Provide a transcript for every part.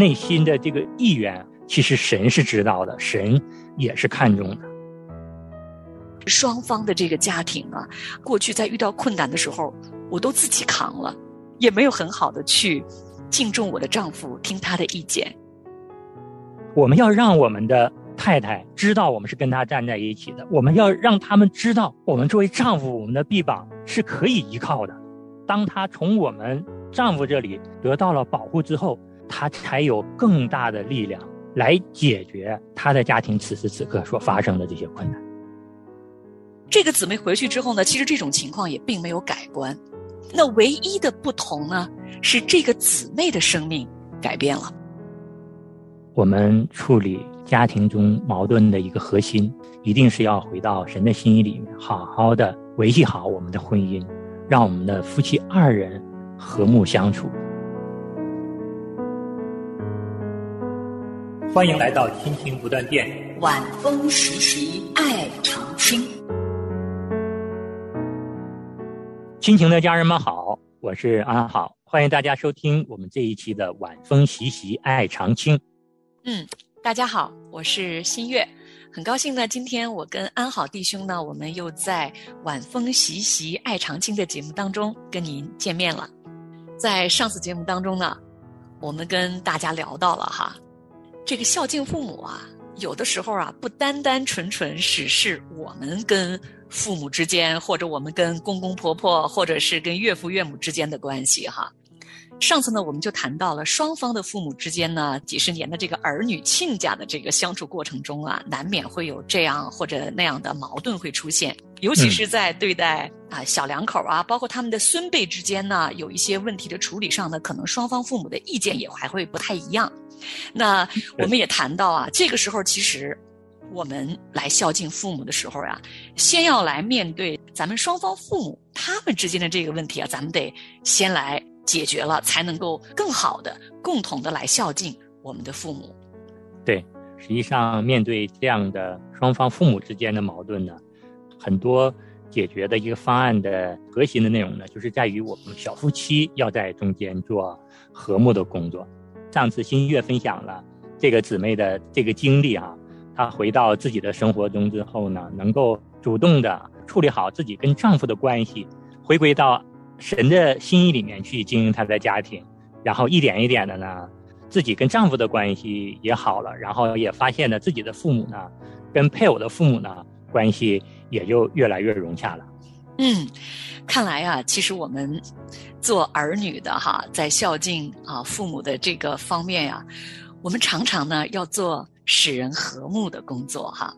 内心的这个意愿，其实神是知道的，神也是看重的。双方的这个家庭啊，过去在遇到困难的时候，我都自己扛了，也没有很好的去敬重我的丈夫，听他的意见。我们要让我们的太太知道，我们是跟他站在一起的。我们要让他们知道，我们作为丈夫，我们的臂膀是可以依靠的。当他从我们丈夫这里得到了保护之后，他才有更大的力量来解决他的家庭此时此刻所发生的这些困难。这个姊妹回去之后呢，其实这种情况也并没有改观。那唯一的不同呢，是这个姊妹的生命改变了。我们处理家庭中矛盾的一个核心，一定是要回到神的心意里面，好好的维系好我们的婚姻，让我们的夫妻二人和睦相处。欢迎来到亲情不断电，晚风习习，爱长青。亲情的家人们好，我是安好，欢迎大家收听我们这一期的晚风习习，爱长青。嗯，大家好，我是新月，很高兴呢，今天我跟安好弟兄呢，我们又在晚风习习，爱长青的节目当中跟您见面了。在上次节目当中呢，我们跟大家聊到了哈，这个孝敬父母啊，有的时候啊，不单单纯纯只是我们跟。父母之间，或者我们跟公公婆婆，或者是跟岳父岳母之间的关系，哈。上次呢，我们就谈到了双方的父母之间呢，几十年的这个儿女亲家的这个相处过程中啊，难免会有这样或者那样的矛盾会出现，尤其是在对待啊小两口啊，包括他们的孙辈之间呢，有一些问题的处理上呢，可能双方父母的意见也还会不太一样。那 我们也谈到啊，这个时候其实。我们来孝敬父母的时候呀，先要来面对咱们双方父母他们之间的这个问题啊，咱们得先来解决了，才能够更好的共同的来孝敬我们的父母。对，实际上面对这样的双方父母之间的矛盾呢，很多解决的一个方案的核心的内容呢，就是在于我们小夫妻要在中间做和睦的工作。上次新月分享了这个姊妹的这个经历啊。她回到自己的生活中之后呢，能够主动的处理好自己跟丈夫的关系，回归到神的心意里面去经营她的家庭，然后一点一点的呢，自己跟丈夫的关系也好了，然后也发现了自己的父母呢，跟配偶的父母呢关系也就越来越融洽了。嗯，看来啊，其实我们做儿女的哈，在孝敬啊父母的这个方面呀，我们常常呢要做。使人和睦的工作，哈，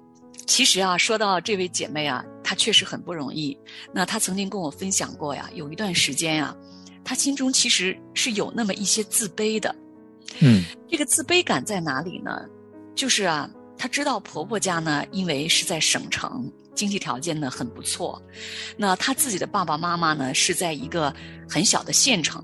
其实啊，说到这位姐妹啊，她确实很不容易。那她曾经跟我分享过呀，有一段时间呀，她心中其实是有那么一些自卑的。嗯，这个自卑感在哪里呢？就是啊，她知道婆婆家呢，因为是在省城，经济条件呢很不错。那她自己的爸爸妈妈呢，是在一个很小的县城。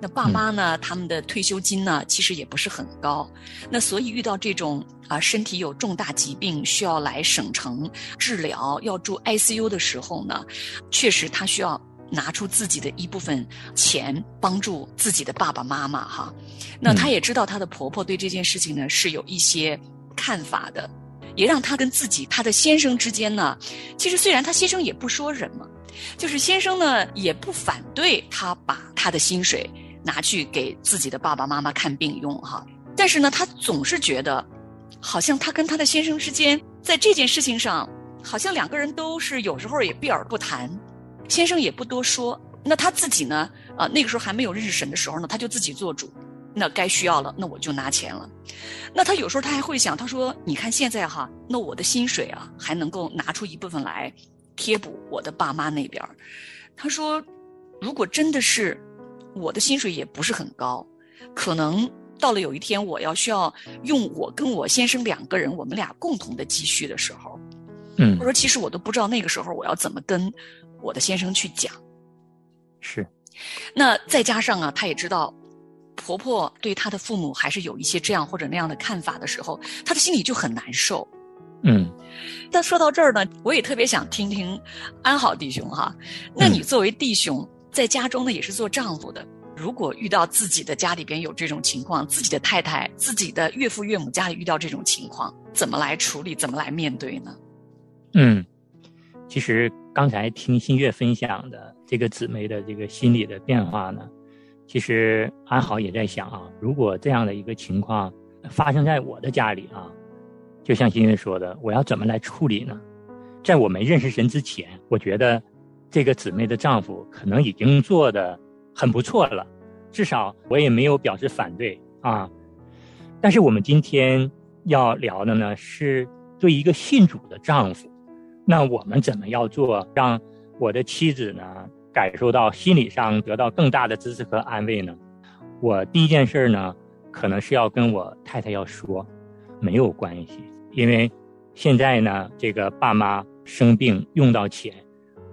那爸妈呢？他们的退休金呢，其实也不是很高。那所以遇到这种啊，身体有重大疾病需要来省城治疗，要住 ICU 的时候呢，确实他需要拿出自己的一部分钱帮助自己的爸爸妈妈哈。那她也知道她的婆婆对这件事情呢是有一些看法的，也让她跟自己她的先生之间呢，其实虽然她先生也不说什么，就是先生呢也不反对她把她的薪水。拿去给自己的爸爸妈妈看病用哈，但是呢，她总是觉得，好像她跟她的先生之间在这件事情上，好像两个人都是有时候也避而不谈，先生也不多说。那她自己呢？啊，那个时候还没有认识神的时候呢，她就自己做主。那该需要了，那我就拿钱了。那她有时候她还会想，她说：“你看现在哈，那我的薪水啊，还能够拿出一部分来贴补我的爸妈那边。”她说：“如果真的是……”我的薪水也不是很高，可能到了有一天我要需要用我跟我先生两个人我们俩共同的积蓄的时候，嗯，我说其实我都不知道那个时候我要怎么跟我的先生去讲。是，那再加上啊，她也知道婆婆对她的父母还是有一些这样或者那样的看法的时候，她的心里就很难受。嗯，但说到这儿呢，我也特别想听听安好弟兄哈，那你作为弟兄。在家中呢，也是做丈夫的。如果遇到自己的家里边有这种情况，自己的太太、自己的岳父岳母家里遇到这种情况，怎么来处理？怎么来面对呢？嗯，其实刚才听新月分享的这个姊妹的这个心理的变化呢，其实安好也在想啊，如果这样的一个情况发生在我的家里啊，就像新月说的，我要怎么来处理呢？在我们认识神之前，我觉得这个姊妹的丈夫可能已经做的很不错了，至少我也没有表示反对啊。但是我们今天要聊的呢，是对一个信主的丈夫，那我们怎么要做，让我的妻子呢感受到心理上得到更大的支持和安慰呢？我第一件事呢，可能是要跟我太太要说，没有关系，因为现在呢，这个爸妈。生病用到钱，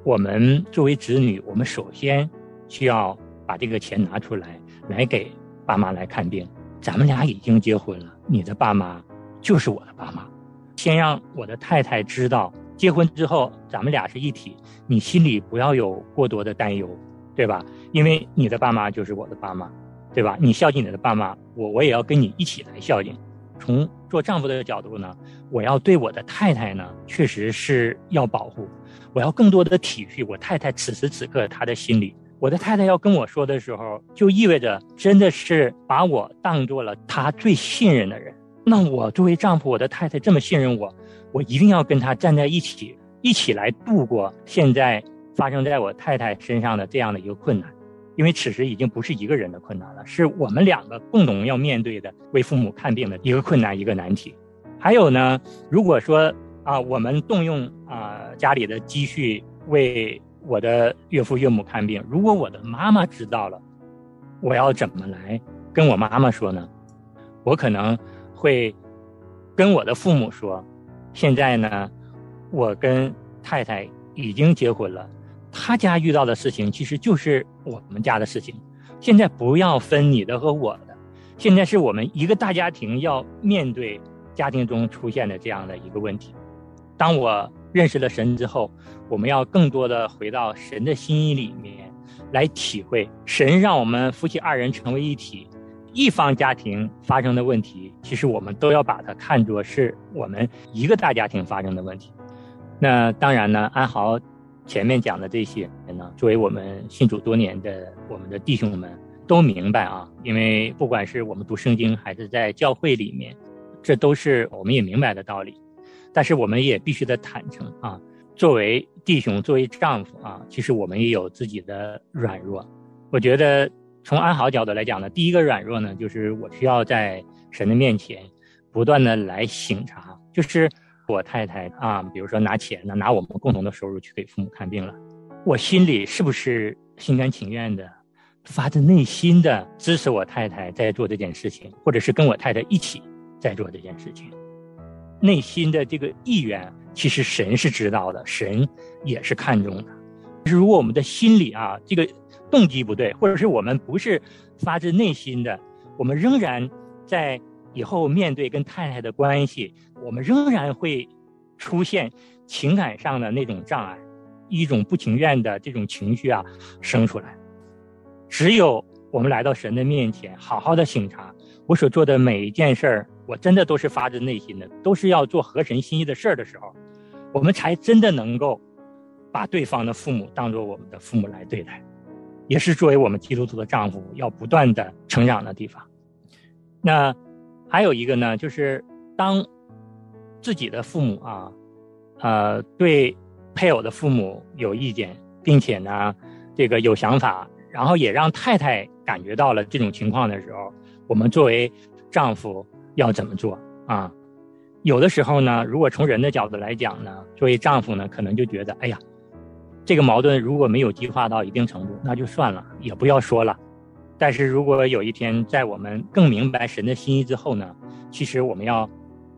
我们作为子女，我们首先需要把这个钱拿出来，来给爸妈来看病。咱们俩已经结婚了，你的爸妈就是我的爸妈。先让我的太太知道，结婚之后咱们俩是一体，你心里不要有过多的担忧，对吧？因为你的爸妈就是我的爸妈，对吧？你孝敬你的爸妈，我我也要跟你一起来孝敬。从做丈夫的角度呢，我要对我的太太呢，确实是要保护，我要更多的体恤我太太此时此刻她的心理。我的太太要跟我说的时候，就意味着真的是把我当做了她最信任的人。那我作为丈夫，我的太太这么信任我，我一定要跟她站在一起，一起来度过现在发生在我太太身上的这样的一个困难。因为此时已经不是一个人的困难了，是我们两个共同要面对的为父母看病的一个困难，一个难题。还有呢，如果说啊，我们动用啊家里的积蓄为我的岳父岳母看病，如果我的妈妈知道了，我要怎么来跟我妈妈说呢？我可能会跟我的父母说，现在呢，我跟太太已经结婚了。他家遇到的事情其实就是我们家的事情，现在不要分你的和我的，现在是我们一个大家庭要面对家庭中出现的这样的一个问题。当我认识了神之后，我们要更多的回到神的心意里面来体会，神让我们夫妻二人成为一体，一方家庭发生的问题，其实我们都要把它看作是我们一个大家庭发生的问题。那当然呢，安豪。前面讲的这些人呢，作为我们信主多年的我们的弟兄们都明白啊，因为不管是我们读圣经还是在教会里面，这都是我们也明白的道理。但是我们也必须得坦诚啊，作为弟兄，作为丈夫啊，其实我们也有自己的软弱。我觉得从安好角度来讲呢，第一个软弱呢，就是我需要在神的面前不断的来省察，就是。我太太啊，比如说拿钱呢，拿我们共同的收入去给父母看病了，我心里是不是心甘情愿的，发自内心的支持我太太在做这件事情，或者是跟我太太一起在做这件事情？内心的这个意愿，其实神是知道的，神也是看重的。但是如果我们的心里啊，这个动机不对，或者是我们不是发自内心的，我们仍然在。以后面对跟太太的关系，我们仍然会出现情感上的那种障碍，一种不情愿的这种情绪啊生出来。只有我们来到神的面前，好好的省察我所做的每一件事儿，我真的都是发自内心的，都是要做合神心意的事儿的时候，我们才真的能够把对方的父母当做我们的父母来对待，也是作为我们基督徒的丈夫要不断的成长的地方。那。还有一个呢，就是当自己的父母啊，呃，对配偶的父母有意见，并且呢，这个有想法，然后也让太太感觉到了这种情况的时候，我们作为丈夫要怎么做啊？有的时候呢，如果从人的角度来讲呢，作为丈夫呢，可能就觉得，哎呀，这个矛盾如果没有激化到一定程度，那就算了，也不要说了。但是如果有一天在我们更明白神的心意之后呢，其实我们要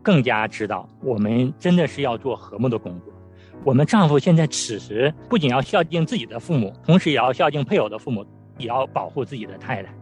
更加知道，我们真的是要做和睦的工作。我们丈夫现在此时不仅要孝敬自己的父母，同时也要孝敬配偶的父母，也要保护自己的太太。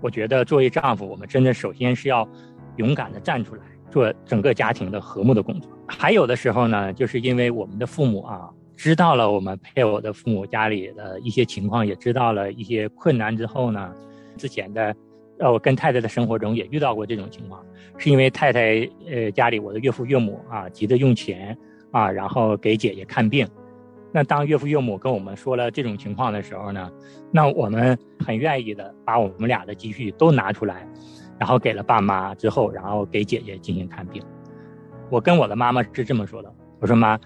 我觉得作为丈夫，我们真的首先是要勇敢的站出来，做整个家庭的和睦的工作。还有的时候呢，就是因为我们的父母啊。知道了我们配偶的父母家里的一些情况，也知道了一些困难之后呢，之前的，呃，我跟太太的生活中也遇到过这种情况，是因为太太呃家里我的岳父岳母啊急着用钱啊，然后给姐姐看病。那当岳父岳母跟我们说了这种情况的时候呢，那我们很愿意的把我们俩的积蓄都拿出来，然后给了爸妈之后，然后给姐姐进行看病。我跟我的妈妈是这么说的：我说妈，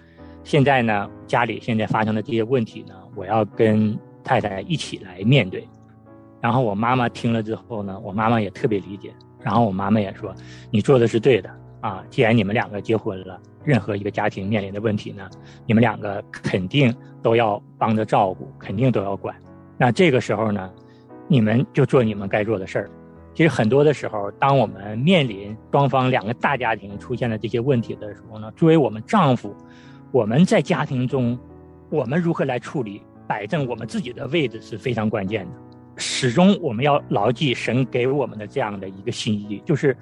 现在呢家里现在发生的这些问题呢，我要跟太太一起来面对。然后我妈妈听了之后呢，我妈妈也特别理解。然后我妈妈也说：“你做的是对的啊，既然你们两个结婚了。”任何一个家庭面临的问题呢，你们两个肯定都要帮着照顾，肯定都要管。那这个时候呢，你们就做你们该做的事儿。其实很多的时候，当我们面临双方两个大家庭出现了这些问题的时候呢，作为我们丈夫，我们在家庭中，我们如何来处理、摆正我们自己的位置是非常关键的。始终我们要牢记神给我们的这样的一个心意，就是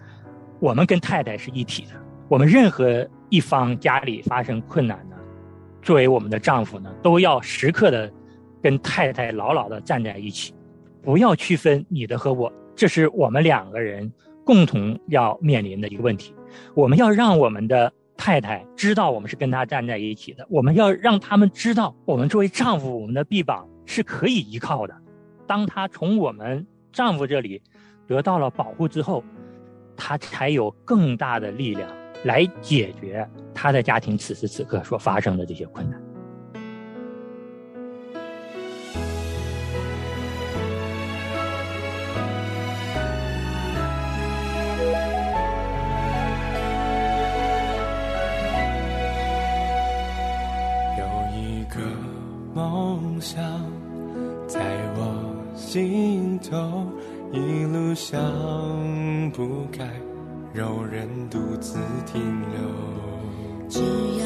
我们跟太太是一体的。我们任何一方家里发生困难呢，作为我们的丈夫呢，都要时刻的跟太太牢牢的站在一起，不要区分你的和我，这是我们两个人共同要面临的一个问题。我们要让我们的太太知道我们是跟她站在一起的，我们要让他们知道我们作为丈夫，我们的臂膀是可以依靠的。当她从我们丈夫这里得到了保护之后，她才有更大的力量。来解决她的家庭此时此刻所发生的这些困难。尽头，一路想不开。有人独自停留。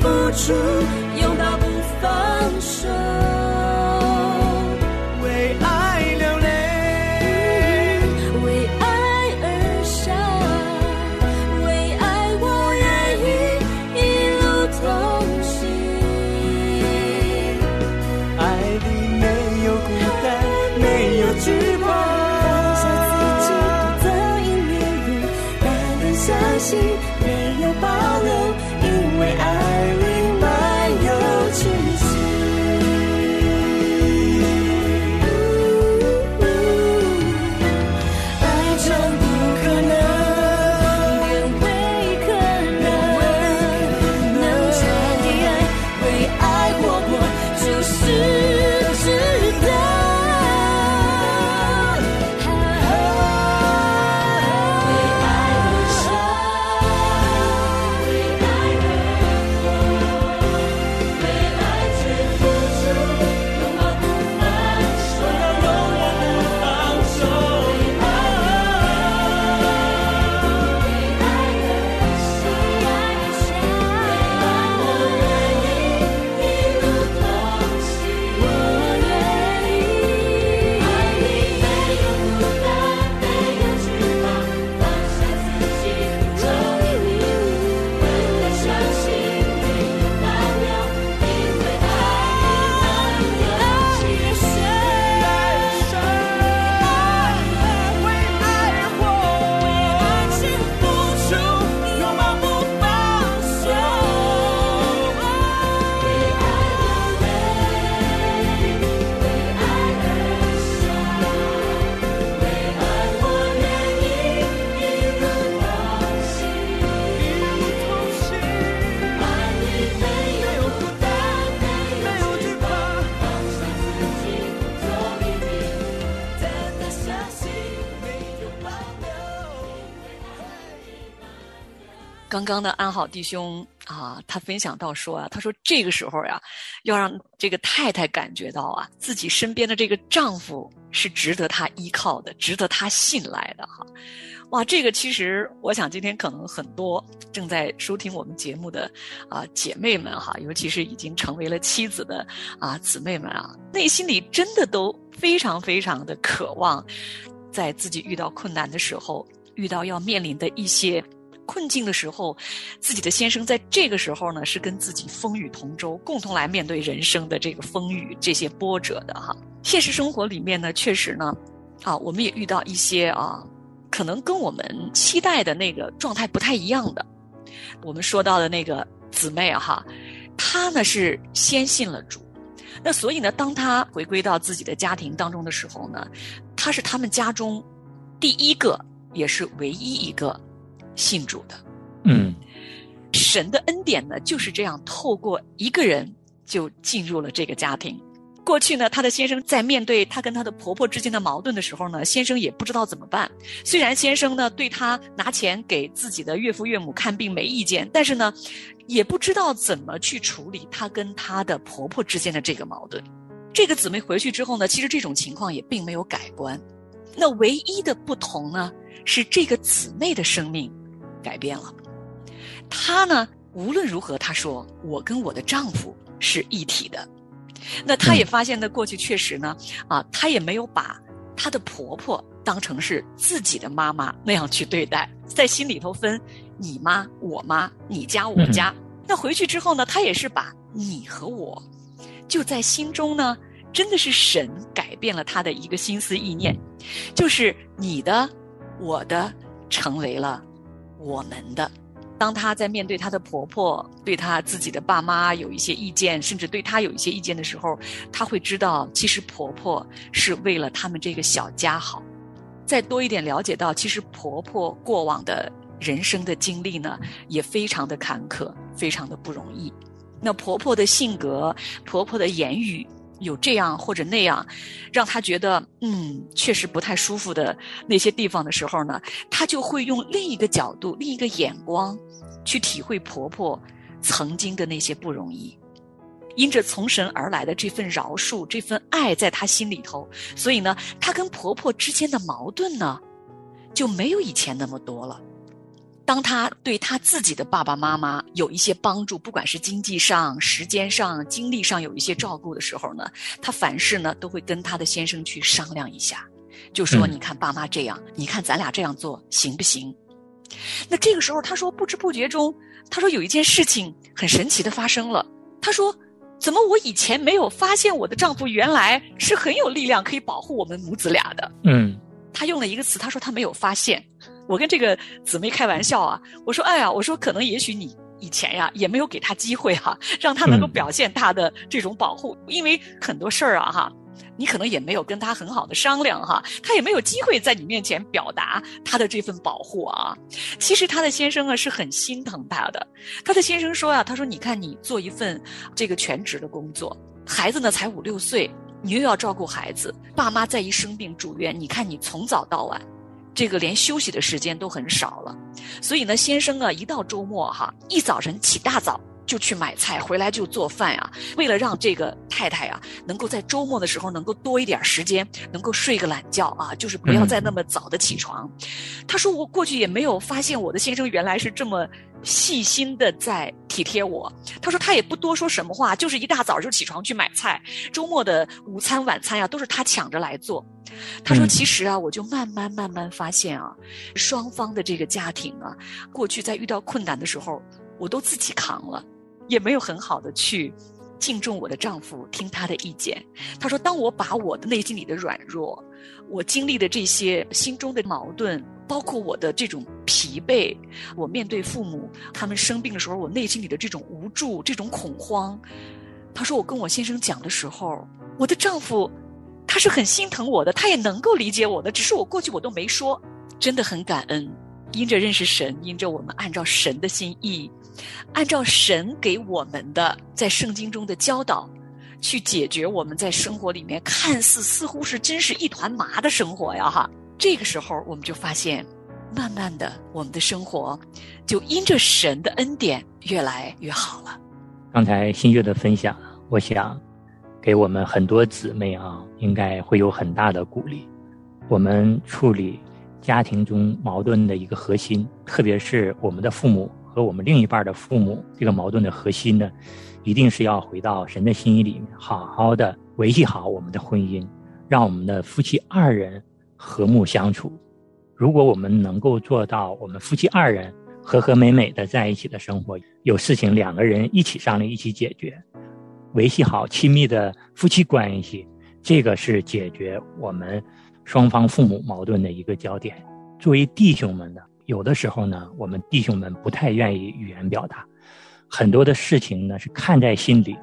付出，拥抱不放手。刚刚的安好弟兄啊，他分享到说啊，他说这个时候呀、要让这个太太感觉到啊，自己身边的这个丈夫是值得她依靠的，值得她信赖的哈。哇，这个其实我想今天可能很多正在收听我们节目的啊姐妹们哈，尤其是已经成为了妻子的啊姊妹们啊，内心里真的都非常非常的渴望，在自己遇到困难的时候，遇到要面临的一些困境的时候，自己的先生在这个时候呢，是跟自己风雨同舟，共同来面对人生的这个风雨、这些波折的哈。现实生活里面呢，确实呢，啊，我们也遇到一些啊，可能跟我们期待的那个状态不太一样的。我们说到的那个姊妹哈，她呢是先信了主，那所以呢，当她回归到自己的家庭当中的时候呢，她是他们家中第一个，也是唯一一个信主的。嗯神的恩典呢，就是这样透过一个人就进入了这个家庭。过去呢，她的先生在面对她跟她的婆婆之间的矛盾的时候呢，先生也不知道怎么办。虽然先生呢对她拿钱给自己的岳父岳母看病没意见，但是呢，也不知道怎么去处理她跟她的婆婆之间的这个矛盾。这个姊妹回去之后呢，其实这种情况也并没有改观。那唯一的不同呢，是这个姊妹的生命改变了。她呢，无论如何，她说我跟我的丈夫是一体的。那她也发现呢，过去确实呢，啊，她也没有把她的婆婆当成是自己的妈妈那样去对待，在心里头分你妈、我妈、你家、我家。那回去之后呢，她也是把你和我，就在心中呢，真的是神改变了她的一个心思意念，就是你的、我的成为了我们的。当她在面对她的婆婆、对她自己的爸妈有一些意见，甚至对她有一些意见的时候，她会知道，其实婆婆是为了他们这个小家好。再多一点了解到，其实婆婆过往的人生的经历呢，也非常的坎坷，非常的不容易。那婆婆的性格、婆婆的言语有这样或者那样，让她觉得嗯，确实不太舒服的那些地方的时候呢，她就会用另一个角度、另一个眼光去体会婆婆曾经的那些不容易。因着从神而来的这份饶恕、这份爱，在她心里头，所以呢，她跟婆婆之间的矛盾呢，就没有以前那么多了。当他对他自己的爸爸妈妈有一些帮助，不管是经济上、时间上、精力上有一些照顾的时候呢，他凡事呢都会跟他的先生去商量一下，就说：“嗯你看爸妈这样，你看咱俩这样做行不行？”那这个时候，他说不知不觉中，他说有一件事情很神奇的发生了。他说：“怎么我以前没有发现我的丈夫原来是很有力量可以保护我们母子俩的？”嗯他用了一个词，他说他没有发现。我跟这个姊妹开玩笑啊，我说：“哎呀，我说可能也许你以前呀也没有给她机会哈、让她能够嗯表现她的这种保护，因为很多事儿啊哈。”你可能也没有跟他很好的商量哈，他也没有机会在你面前表达他的这份保护啊。其实他的先生啊是很心疼他的，他的先生说啊、他说你看你做一份这个全职的工作，孩子呢才五六岁，你又要照顾孩子，爸妈再一生病住院，你看你从早到晚，这个连休息的时间都很少了。所以呢，先生啊，一到周末哈，一早晨起大早就去买菜，回来就做饭呀、为了让这个太太啊，能够在周末的时候能够多一点时间，能够睡个懒觉啊，就是不要再那么早的起床。他说我过去也没有发现我的先生原来是这么细心的在体贴我。他说他也不多说什么话，就是一大早就起床去买菜，周末的午餐晚餐呀、都是他抢着来做。他说嗯其实啊，我就慢慢慢慢发现啊，双方的这个家庭啊，过去在遇到困难的时候，我都自己扛了，也没有很好的去。敬重我的丈夫，听他的意见。他说：“当我把我的内心里的软弱，我经历的这些心中的矛盾，包括我的这种疲惫，我面对父母他们生病的时候，我内心里的这种无助、这种恐慌。他说，我跟我先生讲的时候，我的丈夫他是很心疼我的，他也能够理解我的，只是我过去我都没说，真的很感恩。因着认识神，因着我们按照神的心意，按照神给我们的在圣经中的教导，去解决我们在生活里面看似似乎是真是一团麻的生活呀哈。这个时候我们就发现，慢慢的我们的生活就因着神的恩典越来越好了。刚才新月的分享，我想给我们很多姊妹啊，应该会有很大的鼓励。我们处理家庭中矛盾的一个核心，特别是我们的父母和我们另一半的父母这个矛盾的核心呢，一定是要回到神的心意里面，好好的维系好我们的婚姻，让我们的夫妻二人和睦相处。如果我们能够做到，我们夫妻二人和和美美的在一起的生活，有事情两个人一起商量，一起解决，维系好亲密的夫妻关系，这个是解决我们双方父母矛盾的一个焦点。作为弟兄们的，有的时候呢，我们弟兄们不太愿意语言表达，很多的事情呢是看在心里，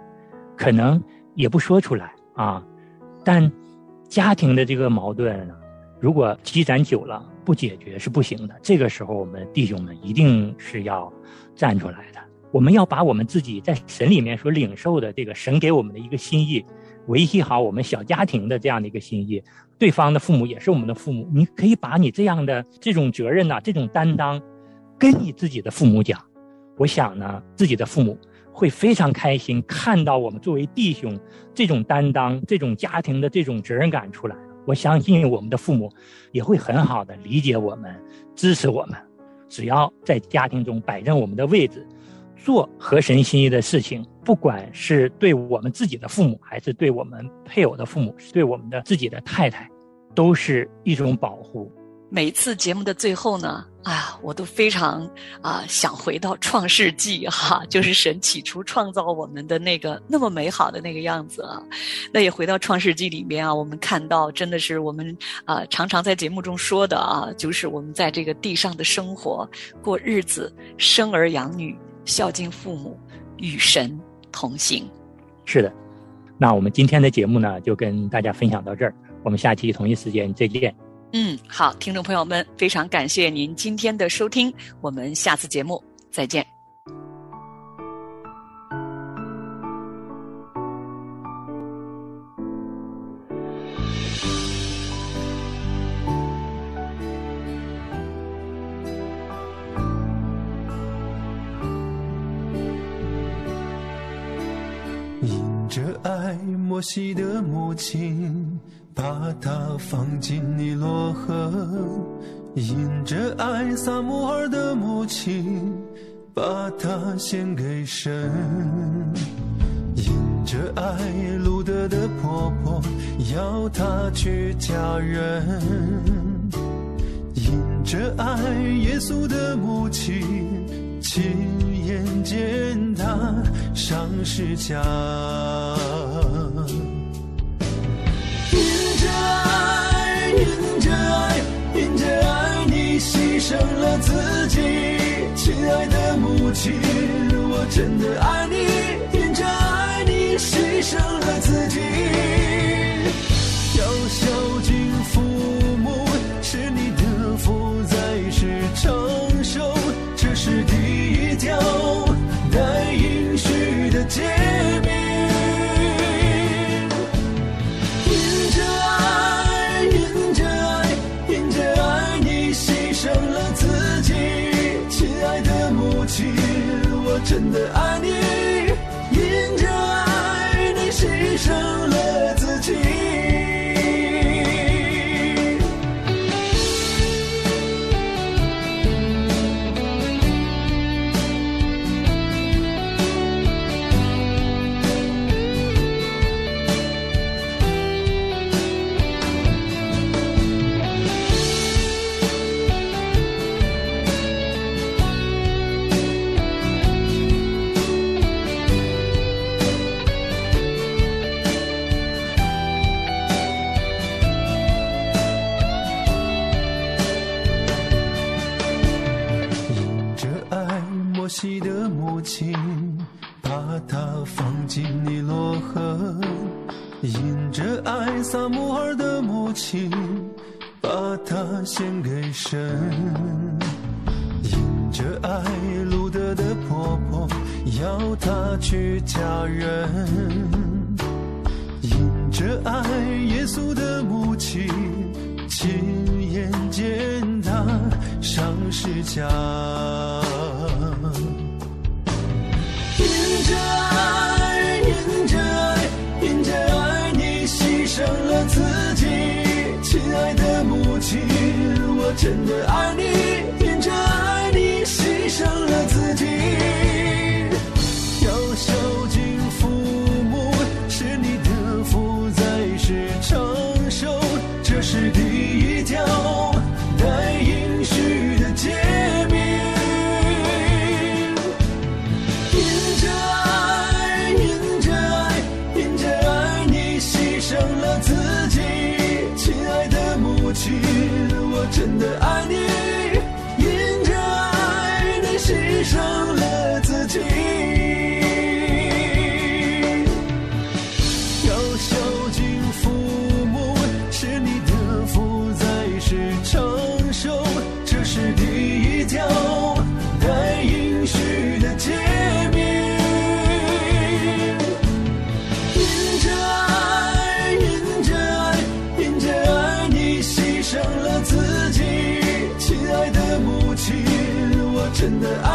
可能也不说出来啊。但家庭的这个矛盾，如果积攒久了不解决是不行的。这个时候，我们弟兄们一定是要站出来的。我们要把我们自己在神里面所领受的这个神给我们的一个心意，维系好我们小家庭的这样的一个心意。对方的父母也是我们的父母，你可以把你这样的这种责任呐、这种担当，跟你自己的父母讲。我想呢，自己的父母会非常开心，看到我们作为弟兄这种担当、这种家庭的这种责任感出来。我相信我们的父母也会很好的理解我们、支持我们。只要在家庭中摆正我们的位置，做合神心意的事情，不管是对我们自己的父母，还是对我们配偶的父母，是对我们的自己的太太，都是一种保护。每次节目的最后呢，啊，我都非常啊、想回到创世纪哈、就是神起初创造我们的那个那么美好的那个样子啊。那也回到创世纪里面啊，我们看到真的是我们啊、常常在节目中说的啊，就是我们在这个地上的生活过日子，生儿养女，孝敬父母，与神同行。是的，那我们今天的节目呢，就跟大家分享到这儿。我们下期同一时间再见。嗯，好，听众朋友们，非常感谢您今天的收听，我们下次节目再见。摩西的母亲把他放进尼罗河；因着爱，撒母耳的母亲把他献给神；因着爱，路德的婆婆要他去嫁人；因着爱，耶稣的母亲亲眼见他上十架。因着爱，因着爱，因着爱，你牺牲了自己。亲爱的母亲，我真的爱你，因着爱你牺牲了自己。结冰。因着爱，因着爱，因着爱你牺牲了自己，亲爱的母亲，我真的爱你。因着爱你牺牲他献给神；因着爱路德的婆婆，要他去嫁人；因着爱耶稣的母亲，亲眼见他上十架。因着，真的爱你，因着爱你牺牲了真的爱你。因着爱你牺牲真的爱